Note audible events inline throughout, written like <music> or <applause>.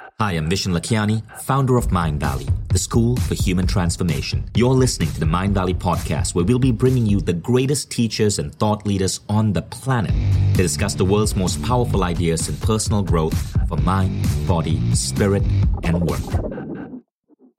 Hi, I'm Vishen Lakhiani, founder of Mindvalley, the school for human transformation. You're listening to the Mindvalley podcast, where we'll be bringing you the greatest teachers and thought leaders on the planet to discuss the world's most powerful ideas in personal growth for mind, body, spirit, and work.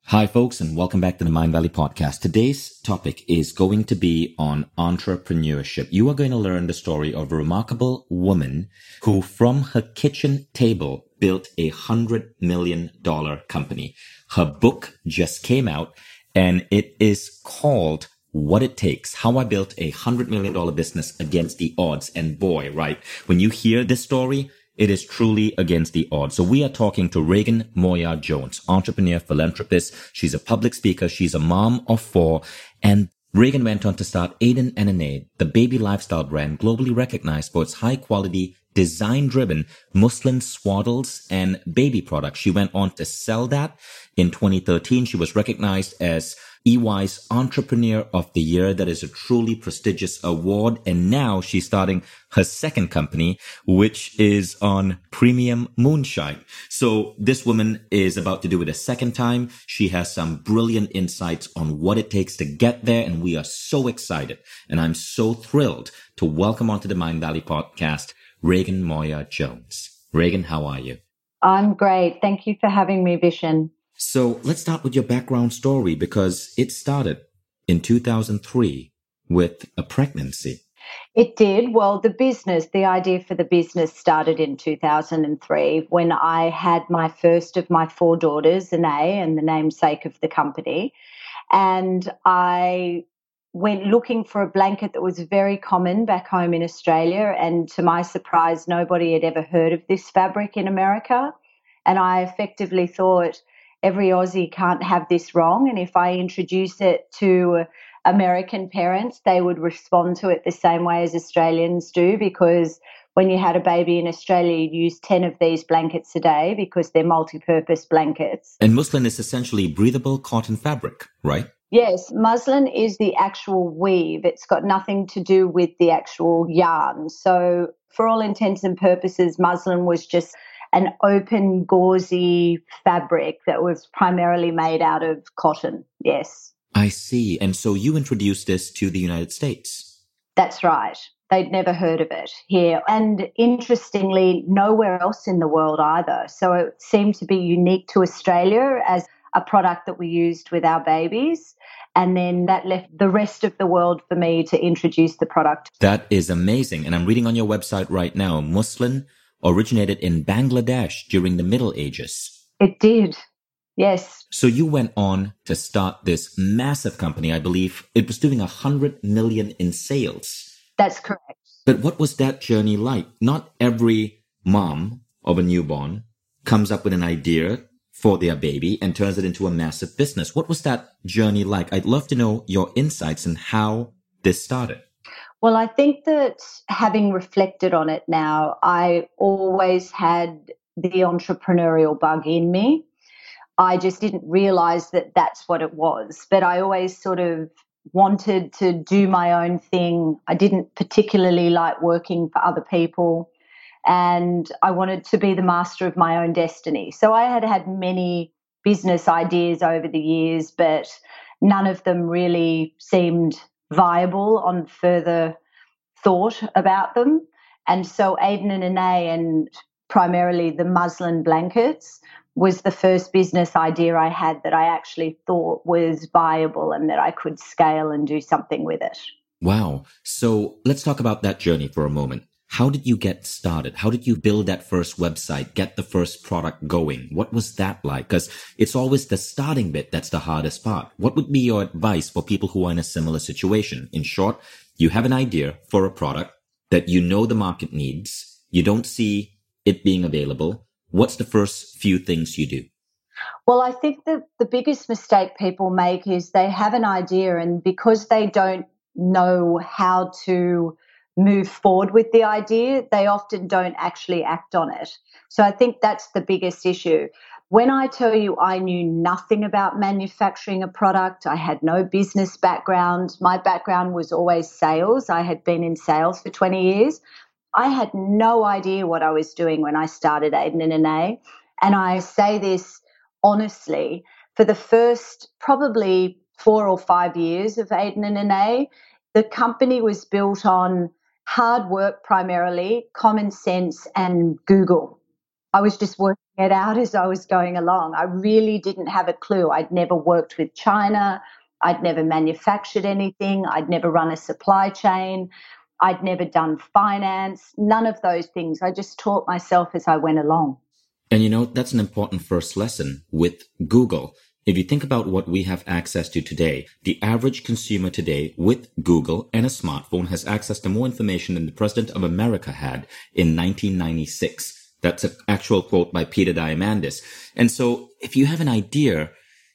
Hi, folks, and welcome back to the Mindvalley podcast. Today's topic is going to be on entrepreneurship. You are going to learn the story of a remarkable woman who, from her kitchen table, built a hundred million dollar company. Her book just came out and it is called what it takes, how I built a hundred million dollar business against the odds. And boy, right, when you hear this story, it is truly against the odds. So we are talking to Raegan Moya-Jones, entrepreneur, philanthropist. She's a public speaker. She's a mom of four. And Raegan went on to start Aden & Anais, the baby lifestyle brand globally recognized for its high quality design driven muslin swaddles and baby products. She went on to sell that in 2013. She was recognized as EY's Entrepreneur of the Year. That is a truly prestigious award. And now she's starting her second company, which is on premium moonshine. So this woman is about to do it a second time. She has some brilliant insights on what it takes to get there. And we are so excited. And I'm so thrilled to welcome onto the Mindvalley podcast Reagan Moya Jones. Raegan, how are you? I'm great. Thank you for having me, Vishen. So let's start with your background story because it started in 2003 with a pregnancy. It did. Well, the business, the idea for the business started in 2003 when I had my first of my four daughters, Anais, and the namesake of the company. And I went looking for a blanket that was very common back home in Australia. And to my surprise, nobody had ever heard of this fabric in America. And I effectively thought every Aussie can't have this wrong. And if I introduce it to American parents, they would respond to it the same way as Australians do because when you had a baby in Australia, you'd use 10 of these blankets a day because they're multi purpose blankets. And muslin is essentially breathable cotton fabric, right? Yes, muslin is the actual weave. It's got nothing to do with the actual yarn. So, for all intents and purposes, muslin was just an open, gauzy fabric that was primarily made out of cotton. Yes. I see. And so you introduced this to the United States. That's right. They'd never heard of it here. And interestingly, nowhere else in the world either. So it seemed to be unique to Australia as a product that we used with our babies. And then that left the rest of the world for me to introduce the product. That is amazing. And I'm reading on your website right now muslin originated in Bangladesh during the Middle Ages. It did. Yes. So you went on to start this massive company. I believe it was doing a hundred million in sales. That's correct. But what was that journey like? Not every mom of a newborn comes up with an idea for their baby and turns it into a massive business. What was that journey like? I'd love to know your insights and how this started. Well, I think that having reflected on it now, I always had the entrepreneurial bug in me. I just didn't realize that that's what it was. But I always sort of wanted to do my own thing. I didn't particularly like working for other people and I wanted to be the master of my own destiny. So I had had many business ideas over the years, but none of them really seemed viable on further thought about them. And so Aden and Anais and primarily the muslin blankets was the first business idea I had that I actually thought was viable and that I could scale and do something with it. Wow. So let's talk about that journey for a moment. How did you get started? How did you build that first website, get the first product going? What was that like? Because it's always the starting bit that's the hardest part. What would be your advice for people who are in a similar situation? In short, you have an idea for a product that you know the market needs. You don't see it being available. What's the first few things you do? Well, I think that the biggest mistake people make is they have an idea and because they don't know how to move forward with the idea, they often don't actually act on it. So I think that's the biggest issue. When I tell you I knew nothing about manufacturing a product, I had no business background. My background was always sales. I had been in sales for 20 years. I had no idea what I was doing when I started Aden and Anais. And I say this honestly, for the first probably four or five years of Aden and Anais, the company was built on hard work primarily, common sense, and Google. I was just working it out as I was going along. I really didn't have a clue. I'd never worked with China. I'd never manufactured anything. I'd never run a supply chain. I'd never done finance, none of those things. I just taught myself as I went along. And you know, that's an important first lesson with Google. If you think about what we have access to today, the average consumer today with Google and a smartphone has access to more information than the president of America had in 1996. That's an actual quote by Peter Diamandis. And so if you have an idea,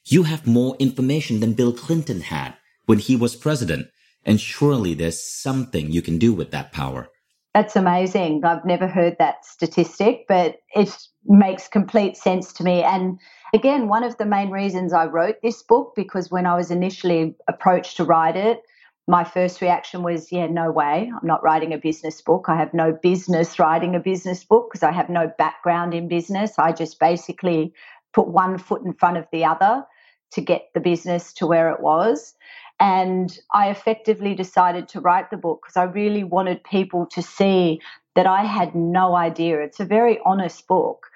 you have more information than Bill Clinton had when he was president. And surely there's something you can do with that power. That's amazing. I've never heard that statistic, but it makes complete sense to me. And again, one of the main reasons I wrote this book, because when I was initially approached to write it, my first reaction was, yeah, no way. I'm not writing a business book. I have no business writing a business book because I have no background in business. I just basically put one foot in front of the other to get the business to where it was. And I effectively decided to write the book because I really wanted people to see that I had no idea. It's a very honest book.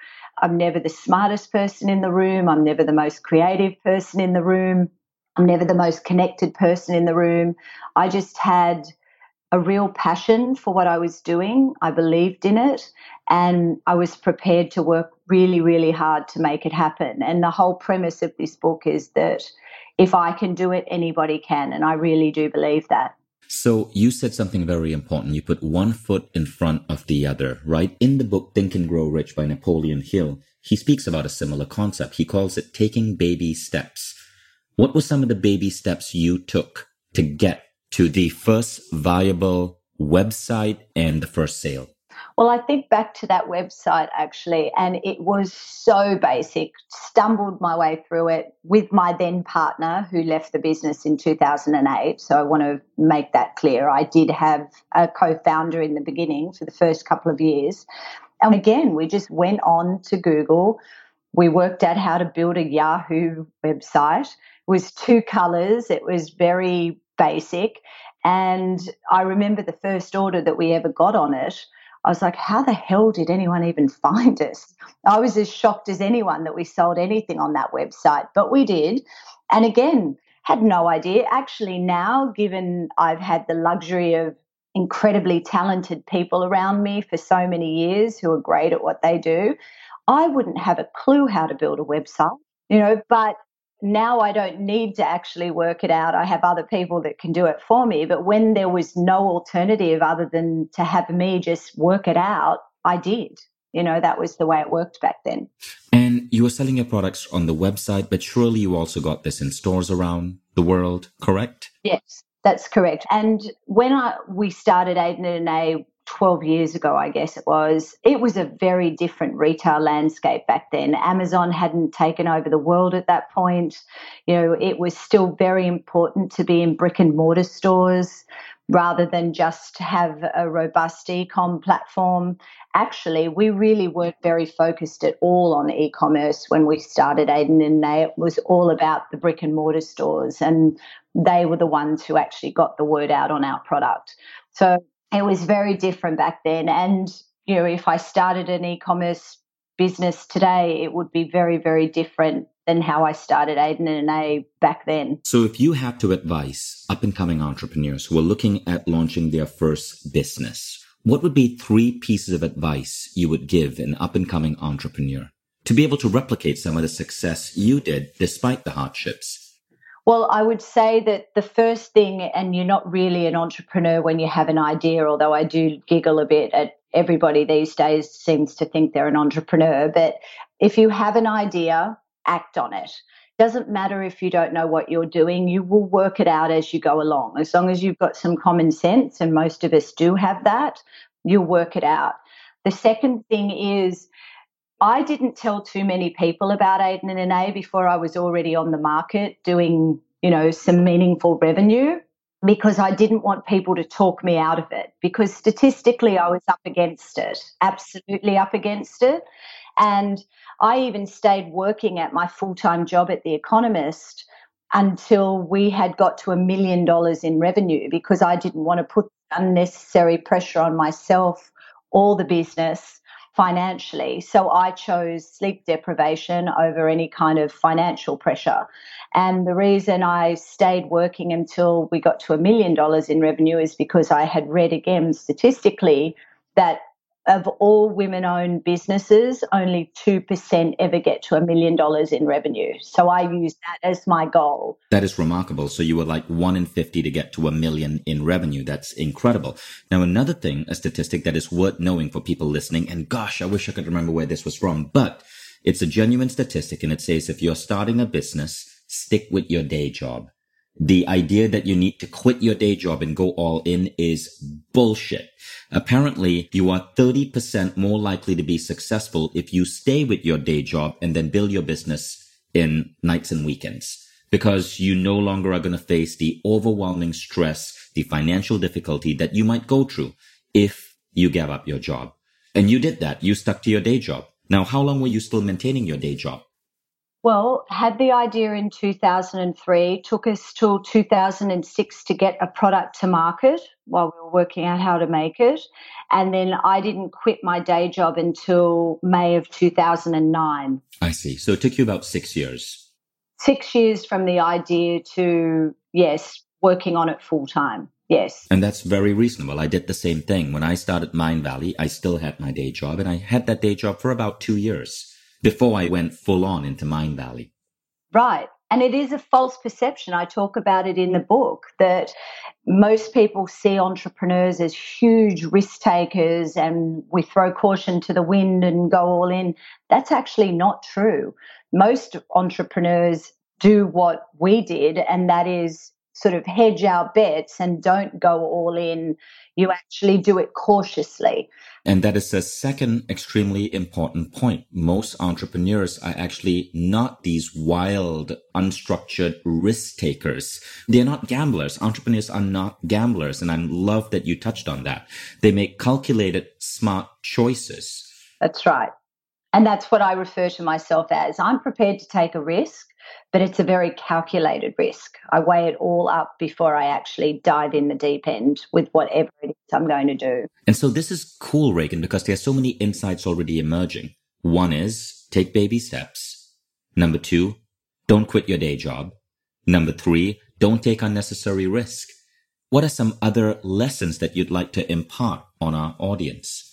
I'm never the smartest person in the room. I'm never the most creative person in the room. I'm never the most connected person in the room. I just had a real passion for what I was doing. I believed in it and I was prepared to work really, really hard to make it happen. And the whole premise of this book is that if I can do it, anybody can. And I really do believe that. So you said something very important. You put one foot in front of the other, right? In the book Think and Grow Rich by Napoleon Hill, he speaks about a similar concept. He calls it taking baby steps. What were some of the baby steps you took to get to the first viable website and the first sale? Well, I think back to that website actually, and it was so basic. Stumbled my way through it with my then partner who left the business in 2008. So I want to make that clear. I did have a co founder in the beginning for the first couple of years. And again, we just went on to Google. We worked out how to build a Yahoo website. It was two colors, it was very basic. And I remember the first order that we ever got on it I was like, how the hell did anyone even <laughs> find us? I was as shocked as anyone that we sold anything on that website, but we did. And again, had no idea. Actually, now, given I've had the luxury of incredibly talented people around me for so many years who are great at what they do, I wouldn't have a clue how to build a website, you know, but now I don't need to actually work it out. I have other people that can do it for me. But when there was no alternative other than to have me just work it out, I did. You know, that was the way it worked back then. And you were selling your products on the website, but surely you also got this in stores around the world, correct? Yes, that's correct. And when I we started Aden and Anais 12 years ago, I guess it was, it was a very different retail landscape back then. Amazon hadn't taken over the world at that point. You know, it was still very important to be in brick and mortar stores rather than just have a robust e-com platform. Actually, we really weren't very focused at all on e-commerce when we started Aden and Anais, it was all about the brick and mortar stores and they were the ones who actually got the word out on our product. So it was very different back then. And, you know, if I started an e commerce business today, it would be very, very different than how I started Aden and Anais back then. So if you had to advise up and coming entrepreneurs who are looking at launching their first business, what would be three pieces of advice you would give an up and coming entrepreneur to be able to replicate some of the success you did despite the hardships? Well, I would say that the first thing, and you're not really an entrepreneur when you have an idea, although I do giggle a bit at everybody these days seems to think they're an entrepreneur. But if you have an idea, act on it. Doesn't matter if you don't know what you're doing, you will work it out as you go along. As long as you've got some common sense, and most of us do have that, you'll work it out. The second thing is I didn't tell too many people about Aden and Anais before I was already on the market doing, you know, some meaningful revenue because I didn't want people to talk me out of it because statistically I was up against it, absolutely up against it. And I even stayed working at my full time job at The Economist until we had got to a million dollars in revenue because I didn't want to put unnecessary pressure on myself or the business financially. So I chose sleep deprivation over any kind of financial pressure. And the reason I stayed working until we got to a million dollars in revenue is because I had read again statistically that of all women owned businesses, only 2% ever get to a million dollars in revenue. So I use that as my goal. That is remarkable. So you were like one in 50 to get to a million in revenue. That's incredible. Now, another thing, a statistic that is worth knowing for people listening, and gosh, I wish I could remember where this was from, but it's a genuine statistic and it says if you're starting a business, stick with your day job. The idea that you need to quit your day job and go all in is bullshit. Apparently, you are 30% more likely to be successful if you stay with your day job and then build your business in nights and weekends because you no longer are going to face the overwhelming stress, the financial difficulty that you might go through if you gave up your job. And you did that. You stuck to your day job. Now, how long were you still maintaining your day job? Well, had the idea in 2003, took us till 2006 to get a product to market while we were working out how to make it. And then I didn't quit my day job until May of 2009. I see. So it took you about six years. Six years from the idea to, yes, working on it full time. Yes. And that's very reasonable. I did the same thing. When I started Mindvalley, I still had my day job and I had that day job for about two years before I went full on into Mindvalley. Right. And it is a false perception. I talk about it in the book that most people see entrepreneurs as huge risk takers and we throw caution to the wind and go all in. That's actually not true. Most entrepreneurs do what we did, and that is sort of hedge our bets and don't go all in. You actually do it cautiously. And that is the second extremely important point. Most entrepreneurs are actually not these wild, unstructured risk takers. They're not gamblers. Entrepreneurs are not gamblers. And I love that you touched on that. They make calculated, smart choices. That's right. And that's what I refer to myself as. I'm prepared to take a risk but it's a very calculated risk. I weigh it all up before I actually dive in the deep end with whatever it is I'm going to do. And so this is cool, Raegan, because there are so many insights already emerging. One is take baby steps. Number two, don't quit your day job. Number three, don't take unnecessary risk. What are some other lessons that you'd like to impart on our audience?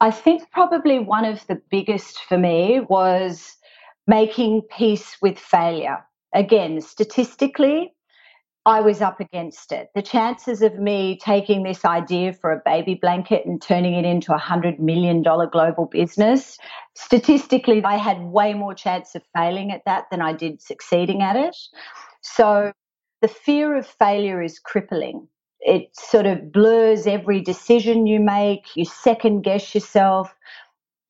I think probably one of the biggest for me was making peace with failure. Again, statistically, I was up against it. The chances of me taking this idea for a baby blanket and turning it into a $100 million global business, statistically, I had way more chance of failing at that than I did succeeding at it. So the fear of failure is crippling. It sort of blurs every decision you make, you second guess yourself.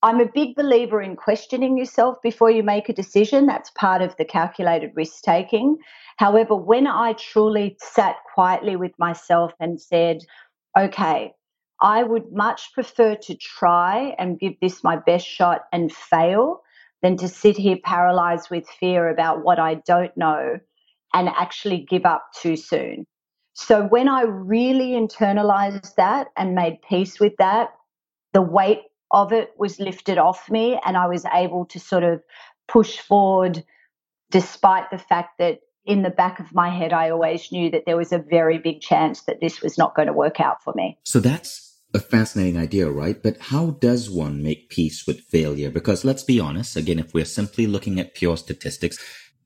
I'm a big believer in questioning yourself before you make a decision. That's part of the calculated risk taking. However, when I truly sat quietly with myself and said, okay, I would much prefer to try and give this my best shot and fail than to sit here paralyzed with fear about what I don't know and actually give up too soon. So when I really internalized that and made peace with that, the weight of it was lifted off me and I was able to sort of push forward despite the fact that in the back of my head, I always knew that there was a very big chance that this was not going to work out for me. So that's a fascinating idea, right? But how does one make peace with failure? Because let's be honest, again, if we're simply looking at pure statistics,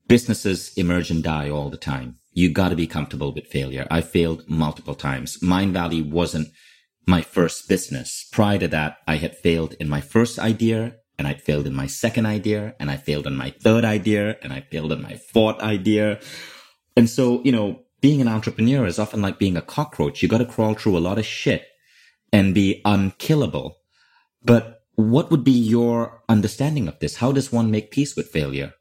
businesses emerge and die all the time. You got to be comfortable with failure. I failed multiple times. Mindvalley wasn't my first business. Prior to that, I had failed in my first idea and I failed in my second idea and I failed in my third idea and I failed in my fourth idea. And so, you know, being an entrepreneur is often like being a cockroach. You got to crawl through a lot of shit and be unkillable. But what would be your understanding of this? How does one make peace with failure?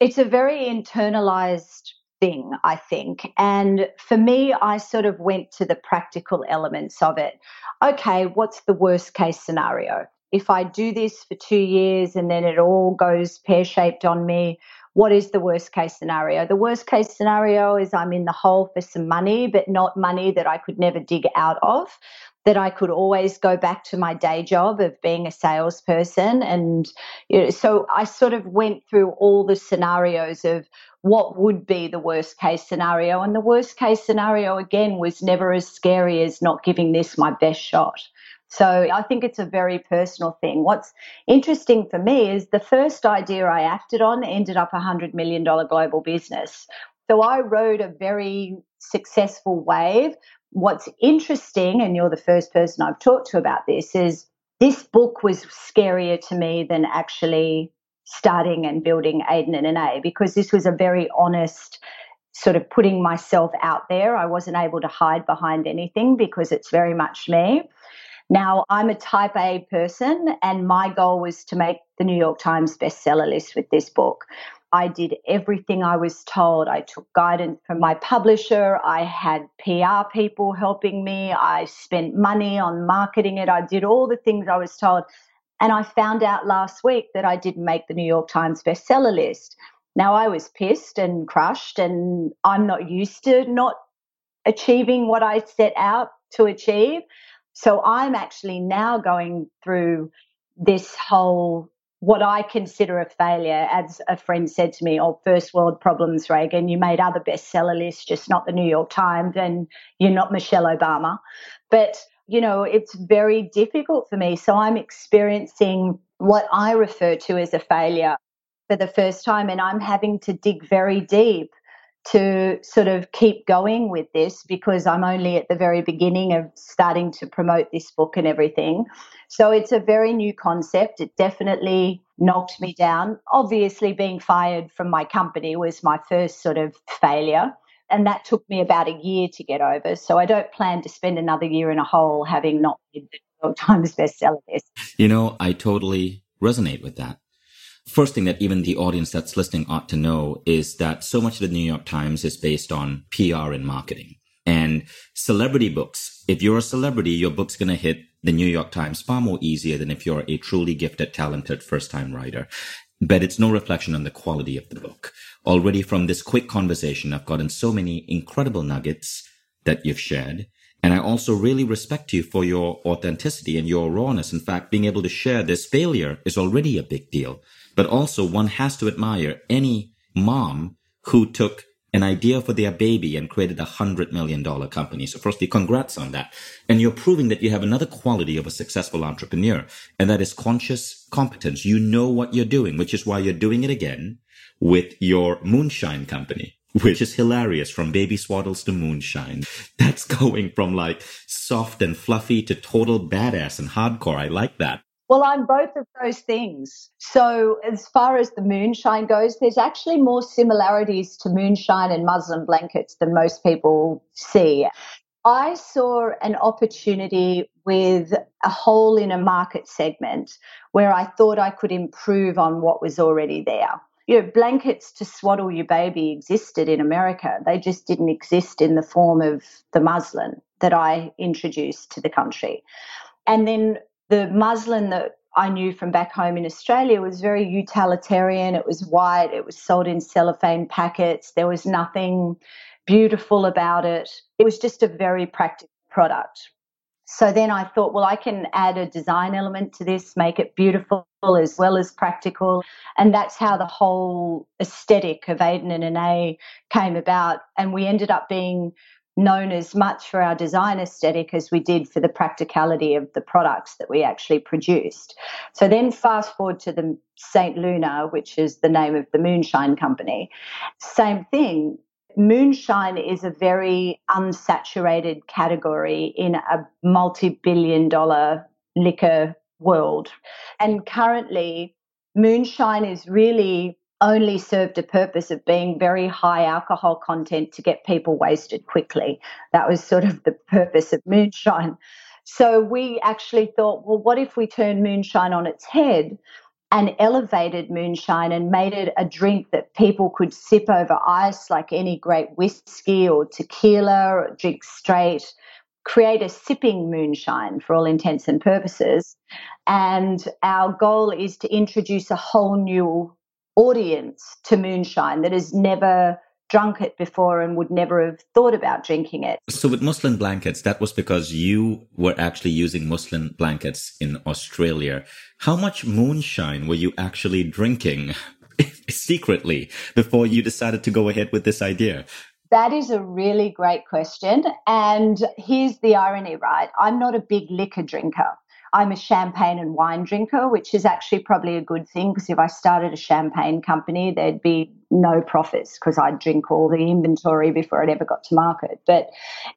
It's a very internalized thing, I think. And for me, I sort of went to the practical elements of it. Okay, what's the worst case scenario? if I do this for two years and then it all goes pear shaped on me, what is the worst case scenario? The worst case scenario is I'm in the hole for some money, but not money that I could never dig out of, that I could always go back to my day job of being a salesperson. And you know, so I sort of went through all the scenarios of what would be the worst case scenario. And the worst case scenario, again, was never as scary as not giving this my best shot. So I think it's a very personal thing. What's interesting for me is the first idea I acted on ended up a $100 million global business. So I rode a very successful wave. What's interesting, and you're the first person I've talked to about this, is this book was scarier to me than actually starting and building Aden and Anais because this was a very honest sort of putting myself out there. I wasn't able to hide behind anything because it's very much me. Now, I'm a type A person, and my goal was to make the New York Times bestseller list with this book. I did everything I was told. I took guidance from my publisher. I had PR people helping me. I spent money on marketing it. I did all the things I was told. And I found out last week that I didn't make the New York Times bestseller list. Now, I was pissed and crushed, and I'm not used to not achieving what I set out to achieve. So I'm actually now going through this whole what I consider a failure. As a friend said to me, oh, first world problems, Raegan. You made other bestseller lists, just not the New York Times, and you're not Michelle Obama. But, you know, it's very difficult for me. So I'm experiencing what I refer to as a failure for the first time, and I'm having to dig very deep to sort of keep going with this because I'm only at the very beginning of starting to promote this book and everything. So it's a very new concept. It definitely knocked me down. Obviously, being fired from my company was my first sort of failure. And that took me about a year to get over. So I don't plan to spend another year in a hole having not been the New York Times bestseller list. You know, I totally resonate with that first thing that even the audience that's listening ought to know is that so much of the New York Times is based on PR and marketing. And celebrity books, if you're a celebrity, your book's going to hit the New York Times far more easier than if you're a truly gifted, talented first time writer. But it's no reflection on the quality of the book. Already from this quick conversation, I've gotten so many incredible nuggets that you've shared. And I also really respect you for your authenticity and your rawness. In fact, being able to share this failure is already a big deal. But also one has to admire any mom who took an idea for their baby and created a hundred million dollar company. So firstly, congrats on that. And you're proving that you have another quality of a successful entrepreneur, and that is conscious competence. You know what you're doing, which is why you're doing it again with your moonshine company. Which is hilarious from baby swaddles to moonshine. <laughs> That's going from like soft and fluffy to total badass and hardcore. I like that. Well, I'm both of those things. So, as far as the moonshine goes, there's actually more similarities to moonshine and muslin blankets than most people see. I saw an opportunity with a hole in a market segment where I thought I could improve on what was already there. You know, blankets to swaddle your baby existed in America. They just didn't exist in the form of the muslin that I introduced to the country. And then the muslin that I knew from back home in Australia was very utilitarian. It was white, it was sold in cellophane packets, there was nothing beautiful about it. It was just a very practical product. So then I thought, well, I can add a design element to this, make it beautiful as well as practical. And that's how the whole aesthetic of Aden and Anais came about. And we ended up being known as much for our design aesthetic as we did for the practicality of the products that we actually produced. So then fast forward to the St. Luna, which is the name of the moonshine company. Same thing. Moonshine is a very unsaturated category in a multi billion dollar liquor world. And currently, moonshine is really only served a purpose of being very high alcohol content to get people wasted quickly. That was sort of the purpose of moonshine. So we actually thought, well, what if we turn moonshine on its head and elevated moonshine and made it a drink that people could sip over ice like any great whiskey or tequila or drink straight? create a sipping moonshine for all intents and purposes. And our goal is to introduce a whole new audience to moonshine that has never drunk it before and would never have thought about drinking it. So with muslin blankets, that was because you were actually using muslin blankets in Australia. How much moonshine were you actually drinking <laughs> secretly before you decided to go ahead with this idea? That is a really great question. And here's the irony, right? I'm not a big liquor drinker. I'm a champagne and wine drinker, which is actually probably a good thing because if I started a champagne company, there'd be no profits because I'd drink all the inventory before it ever got to market. But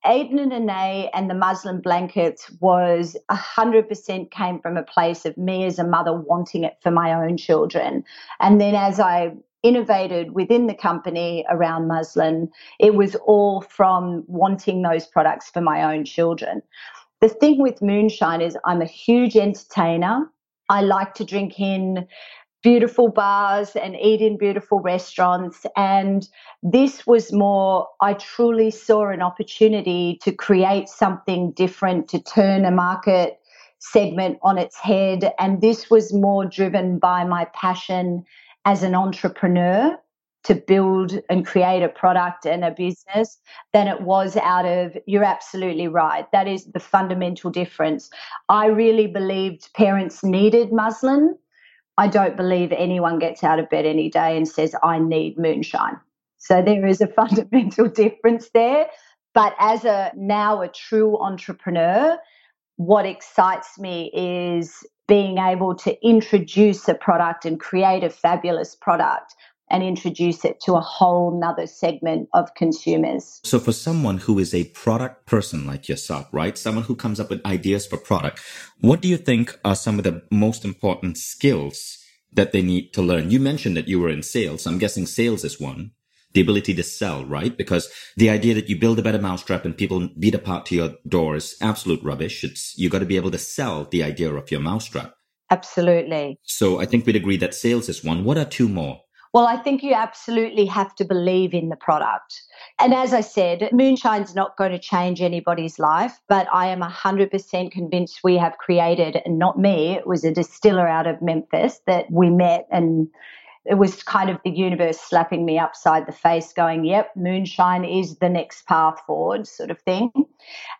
Aden and Anais and the muslin blankets was 100% came from a place of me as a mother wanting it for my own children. And then as I innovated within the company around muslin, it was all from wanting those products for my own children. The thing with moonshine is I'm a huge entertainer. I like to drink in beautiful bars and eat in beautiful restaurants. And this was more, I truly saw an opportunity to create something different, to turn a market segment on its head. And this was more driven by my passion as an entrepreneur to build and create a product and a business than it was out of, you're absolutely right. That is the fundamental difference. I really believed parents needed muslin. I don't believe anyone gets out of bed any day and says, I need moonshine. So there is a <laughs> fundamental difference there. But as a now a true entrepreneur, what excites me is being able to introduce a product and create a fabulous product and introduce it to a whole nother segment of consumers. So for someone who is a product person like yourself, right? Someone who comes up with ideas for product, what do you think are some of the most important skills that they need to learn? You mentioned that you were in sales. I'm guessing sales is one. The ability to sell, right? Because the idea that you build a better mousetrap and people beat apart to your door is absolute rubbish. It's, you got to be able to sell the idea of your mousetrap. Absolutely. So I think we'd agree that sales is one. What are two more? Well, I think you absolutely have to believe in the product. And as I said, moonshine's not going to change anybody's life, but I am 100% convinced we have created, and not me, it was a distiller out of Memphis that we met and it was kind of the universe slapping me upside the face, going, Yep, moonshine is the next path forward, sort of thing.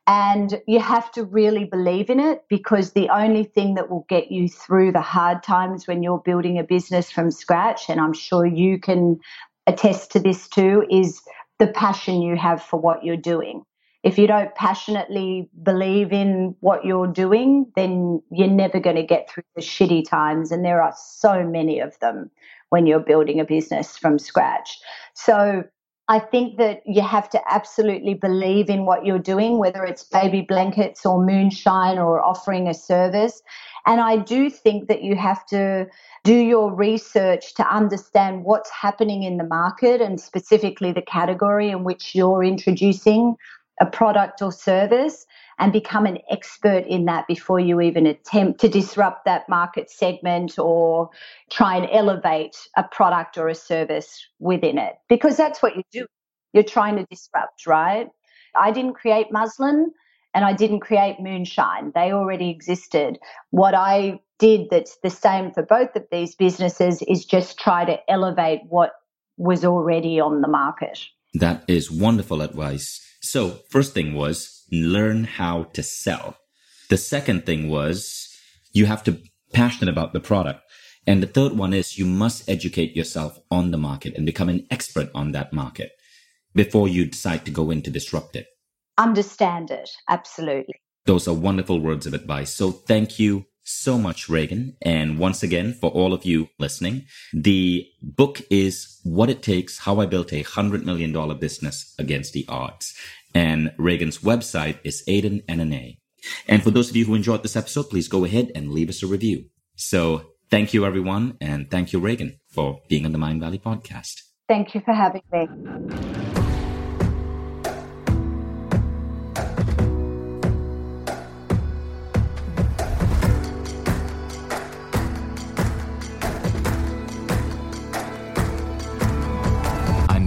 And you have to really believe in it because the only thing that will get you through the hard times when you're building a business from scratch, and I'm sure you can attest to this too, is the passion you have for what you're doing. If you don't passionately believe in what you're doing, then you're never going to get through the shitty times. And there are so many of them when you're building a business from scratch. So I think that you have to absolutely believe in what you're doing, whether it's baby blankets or moonshine or offering a service. And I do think that you have to do your research to understand what's happening in the market and specifically the category in which you're introducing a product or service and become an expert in that before you even attempt to disrupt that market segment or try and elevate a product or a service within it. Because that's what you do. You're trying to disrupt, right? I didn't create muslin and I didn't create moonshine. They already existed. What I did that's the same for both of these businesses is just try to elevate what was already on the market. That is wonderful advice. So, first thing was learn how to sell. The second thing was you have to be passionate about the product. And the third one is you must educate yourself on the market and become an expert on that market before you decide to go in to disrupt it. Understand it. Absolutely. Those are wonderful words of advice. So thank you so much, Raegan. And once again, for all of you listening, the book is What It Takes, How I Built a $100 Million Business Against the Odds. And Raegan's website is Aden and Anais. And for those of you who enjoyed this episode, please go ahead and leave us a review. So thank you, everyone. And thank you, Raegan, for being on the Mindvalley podcast. Thank you for having me.